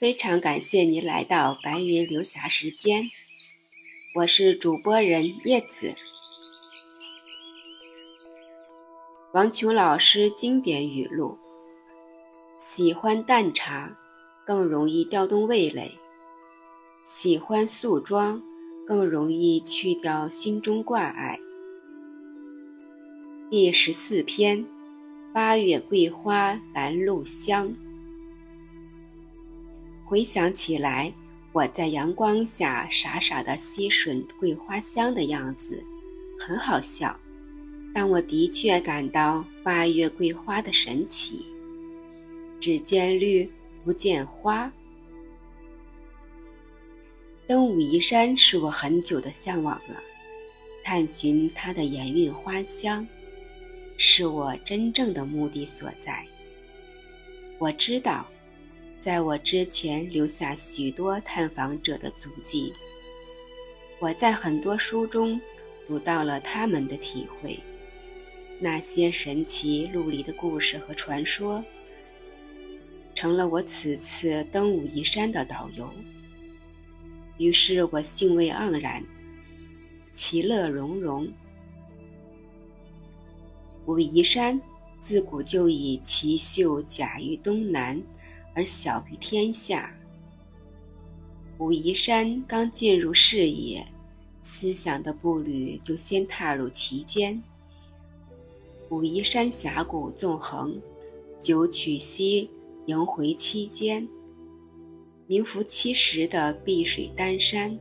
非常感谢您来到白云流霞时间，我是主播人叶子。王琼老师经典语录：喜欢淡茶，更容易调动味蕾；喜欢素妆，更容易去掉心中挂碍。第十四篇：八月桂花兰露香。回想起来，我在阳光下傻傻的吸吮桂花香的样子，很好笑。但我的确感到八月桂花的神奇。只见绿不见花。登武夷山是我很久的向往了，探寻它的盐韵花香，是我真正的目的所在。我知道。在我之前留下许多探访者的足迹，我在很多书中读到了他们的体会，那些神奇陆离的故事和传说，成了我此次登武夷山的导游。于是我兴味盎然，其乐融融。武夷山自古就以奇秀甲于东南。而小于天下。武夷山刚进入视野，思想的步履就先踏入其间。武夷山峡谷纵横，九曲溪萦回其间，名副其实的碧水丹山。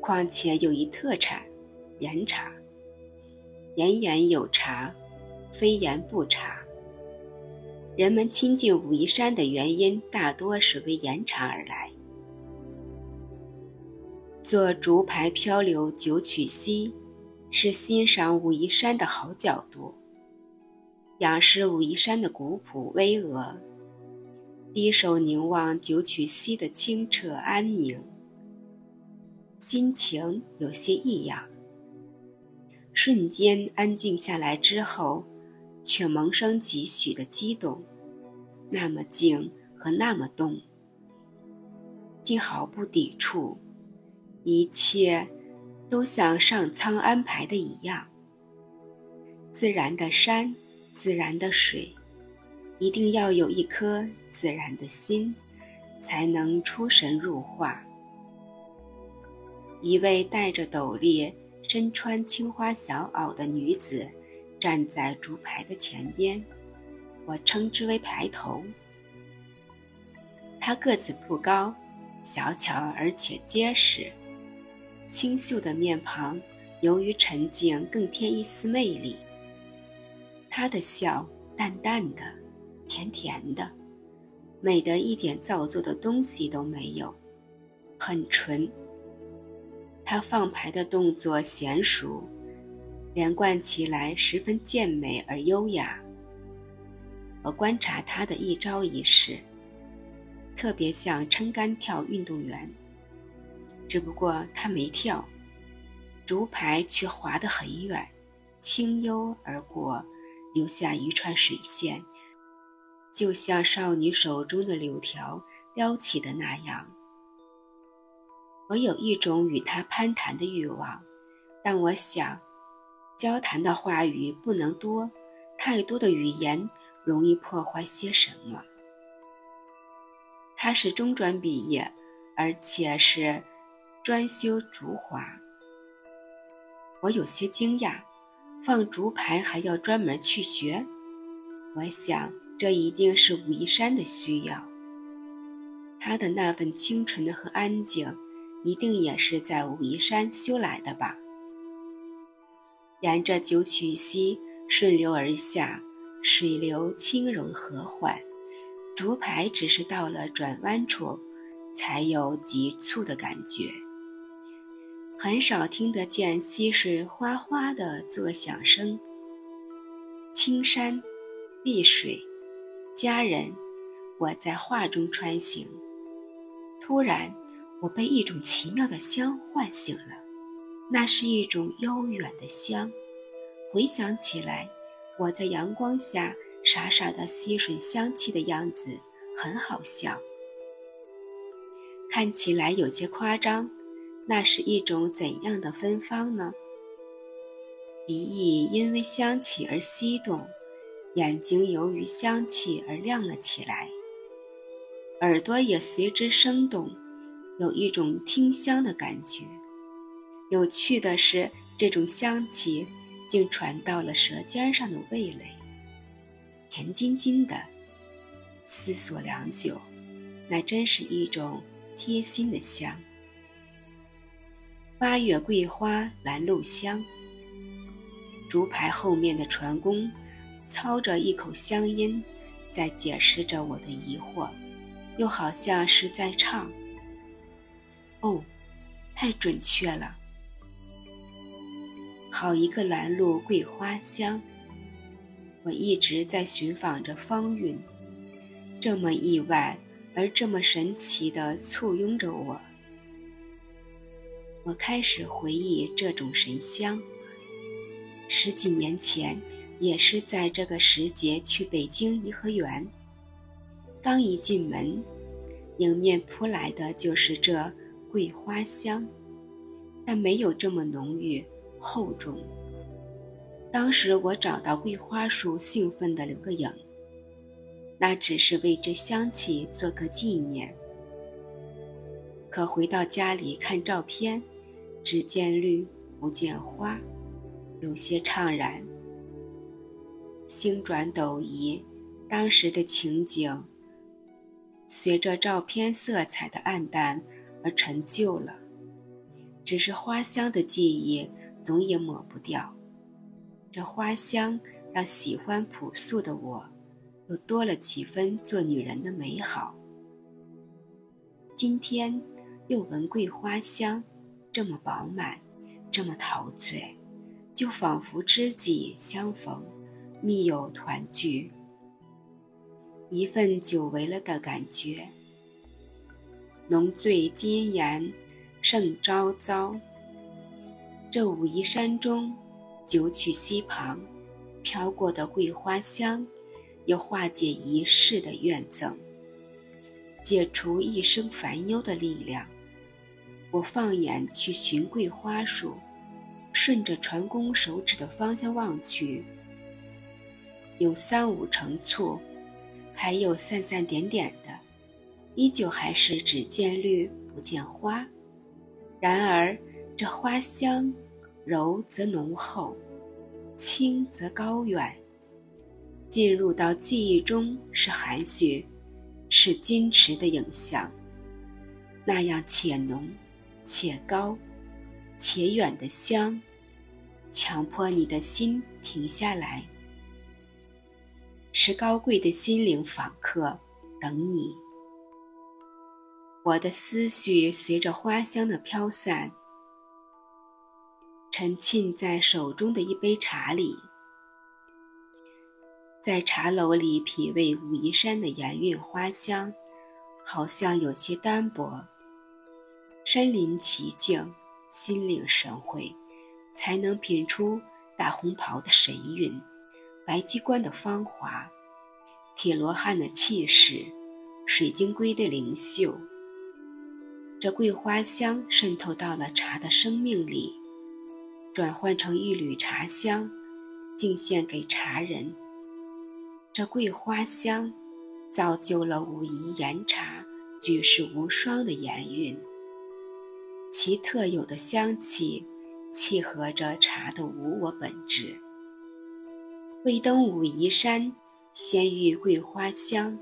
况且有一特产——岩茶。岩岩有茶，非岩不茶。人们亲近武夷山的原因，大多是为岩茶而来。坐竹排漂流九曲溪，是欣赏武夷山的好角度。仰视武夷山的古朴巍峨，低首凝望九曲溪的清澈安宁，心情有些异样。瞬间安静下来之后。却萌生几许的激动，那么静和那么动，竟毫不抵触，一切都像上苍安排的一样。自然的山，自然的水，一定要有一颗自然的心，才能出神入化。一位戴着斗笠、身穿青花小袄的女子。站在竹排的前边，我称之为排头。他个子不高，小巧而且结实，清秀的面庞由于沉静更添一丝魅力。他的笑淡淡的，甜甜的，美得一点造作的东西都没有，很纯。他放牌的动作娴熟。连贯起来十分健美而优雅。我观察他的一招一式，特别像撑杆跳运动员。只不过他没跳，竹排却滑得很远，轻悠而过，留下一串水线，就像少女手中的柳条撩起的那样。我有一种与他攀谈的欲望，但我想。交谈的话语不能多，太多的语言容易破坏些什么。他是中专毕业，而且是专修竹华。我有些惊讶，放竹牌还要专门去学。我想这一定是武夷山的需要。他的那份清纯和安静，一定也是在武夷山修来的吧。沿着九曲溪顺流而下，水流轻柔和缓，竹排只是到了转弯处，才有急促的感觉。很少听得见溪水哗哗的作响声。青山，碧水，佳人，我在画中穿行。突然，我被一种奇妙的香唤醒了。那是一种悠远的香，回想起来，我在阳光下傻傻的吸吮香气的样子很好笑。看起来有些夸张。那是一种怎样的芬芳呢？鼻翼因为香气而翕动，眼睛由于香气而亮了起来，耳朵也随之生动，有一种听香的感觉。有趣的是，这种香气竟传到了舌尖上的味蕾，甜津津的。思索良久，那真是一种贴心的香。八月桂花拦路香。竹排后面的船工操着一口乡音，在解释着我的疑惑，又好像是在唱。哦，太准确了！好一个拦路桂花香！我一直在寻访着芳韵。这么意外而这么神奇的簇拥着我，我开始回忆这种神香。十几年前，也是在这个时节去北京颐和园，刚一进门，迎面扑来的就是这桂花香，但没有这么浓郁厚重。当时我找到桂花树，兴奋地留个影。那只是为这香气做个纪念。可回到家里看照片，只见绿不见花，有些怅然。星转斗移，当时的情景随着照片色彩的暗淡而陈旧了。只是花香的记忆总也抹不掉。这花香让喜欢朴素的我。又多了几分做女人的美好。今天又闻桂花香，这么饱满，这么陶醉，就仿佛知己相逢，密友团聚，一份久违了的感觉。浓醉今言胜朝朝。这武夷山中，九曲溪旁，飘过的桂花香。又化解一世的怨憎，解除一生烦忧的力量。我放眼去寻桂花树，顺着船工手指的方向望去，有三五成簇，还有散散点点的，依旧还是只见绿不见花。然而这花香，柔则浓厚，轻则高远。进入到记忆中是含蓄，是矜持的影像，那样且浓，且高，且远的香，强迫你的心停下来，是高贵的心灵访客等你。我的思绪随着花香的飘散，沉浸在手中的一杯茶里。在茶楼里品味武夷山的岩韵花香，好像有些单薄。身临其境，心领神会，才能品出大红袍的神韵，白鸡冠的芳华，铁罗汉的气势，水晶龟的灵秀。这桂花香渗透到了茶的生命里，转换成一缕茶香，敬献给茶人。这桂花香，造就了武夷岩茶举世无双的岩韵。其特有的香气，契合着茶的无我本质。未登武夷山，先遇桂花香。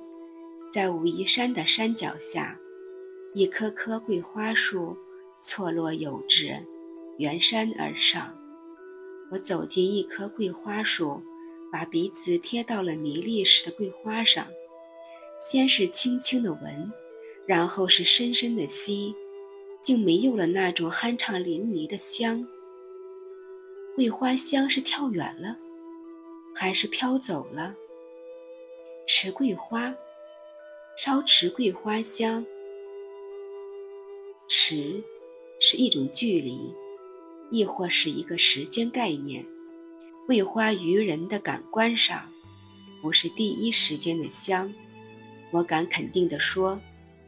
在武夷山的山脚下，一棵棵桂花树错落有致，沿山而上。我走进一棵桂花树。把鼻子贴到了迷离时的桂花上，先是轻轻的闻，然后是深深的吸，竟没有了那种酣畅淋漓的香。桂花香是跳远了，还是飘走了？持桂花，烧持桂花香，持是一种距离，亦或是一个时间概念。桂花于人的感官上，不是第一时间的香。我敢肯定地说，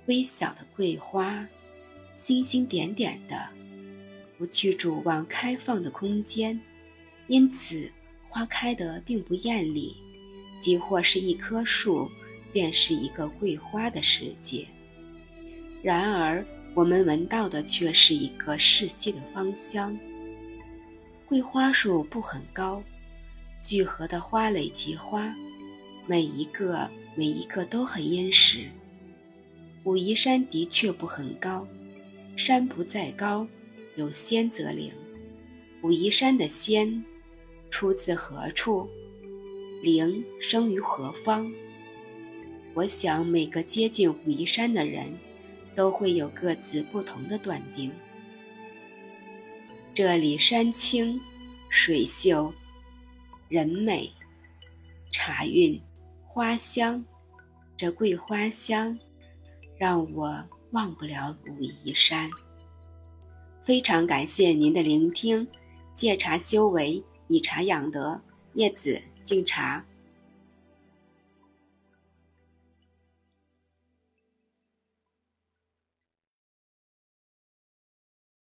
微小的桂花，星星点点的，不去主望开放的空间，因此花开得并不艳丽。即或是一棵树，便是一个桂花的世界。然而，我们闻到的却是一个世界的芳香。桂花树不很高，聚合的花蕾及花，每一个每一个都很殷实。武夷山的确不很高，山不在高，有仙则灵。武夷山的仙，出自何处？灵生于何方？我想每个接近武夷山的人，都会有各自不同的断定。这里山清水秀，人美，茶韵，花香。这桂花香，让我忘不了武夷山。非常感谢您的聆听，借茶修为，以茶养德。叶子敬茶。